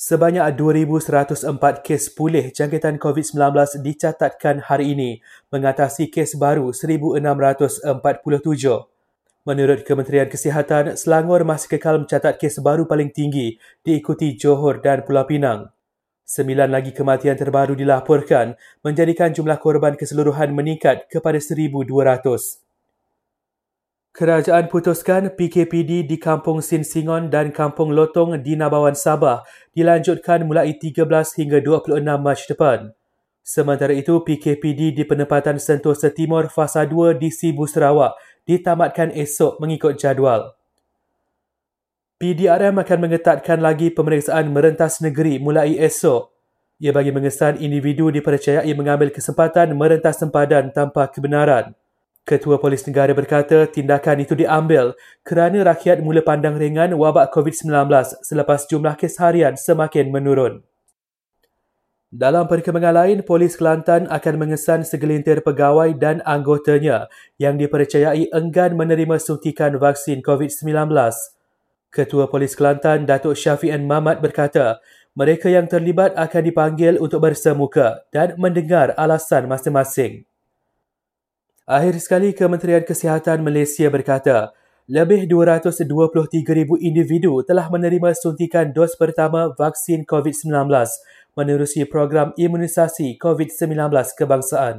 Sebanyak 2,104 kes pulih jangkitan COVID-19 dicatatkan hari ini mengatasi kes baru 1,647. Menurut Kementerian Kesihatan, Selangor masih kekal mencatat kes baru paling tinggi diikuti Johor dan Pulau Pinang. Sembilan lagi kematian terbaru dilaporkan menjadikan jumlah korban keseluruhan meningkat kepada 1,200. Kerajaan putuskan PKPD di Kampung Sinsingon dan Kampung Lotong di Nabawan Sabah dilanjutkan mulai 13 hingga 26 Mac depan. Sementara itu, PKPD di penempatan Sentosa Timur Fasa 2 di Sibu Sarawak ditamatkan esok mengikut jadual. PDRM akan mengetatkan lagi pemeriksaan merentas negeri mulai esok. Ia bagi mengesan individu dipercayai mengambil kesempatan merentas sempadan tanpa kebenaran. Ketua Polis Negara berkata tindakan itu diambil kerana rakyat mula pandang ringan wabak COVID-19 selepas jumlah kes harian semakin menurun. Dalam perkembangan lain, Polis Kelantan akan mengesan segelintir pegawai dan anggotanya yang dipercayai enggan menerima suntikan vaksin COVID-19. Ketua Polis Kelantan, Datuk Syafian Mamat berkata, mereka yang terlibat akan dipanggil untuk bersemuka dan mendengar alasan masing-masing. Akhir sekali, Kementerian Kesihatan Malaysia berkata, lebih 223,000 individu telah menerima suntikan dos pertama vaksin COVID-19 menerusi program imunisasi COVID-19 kebangsaan.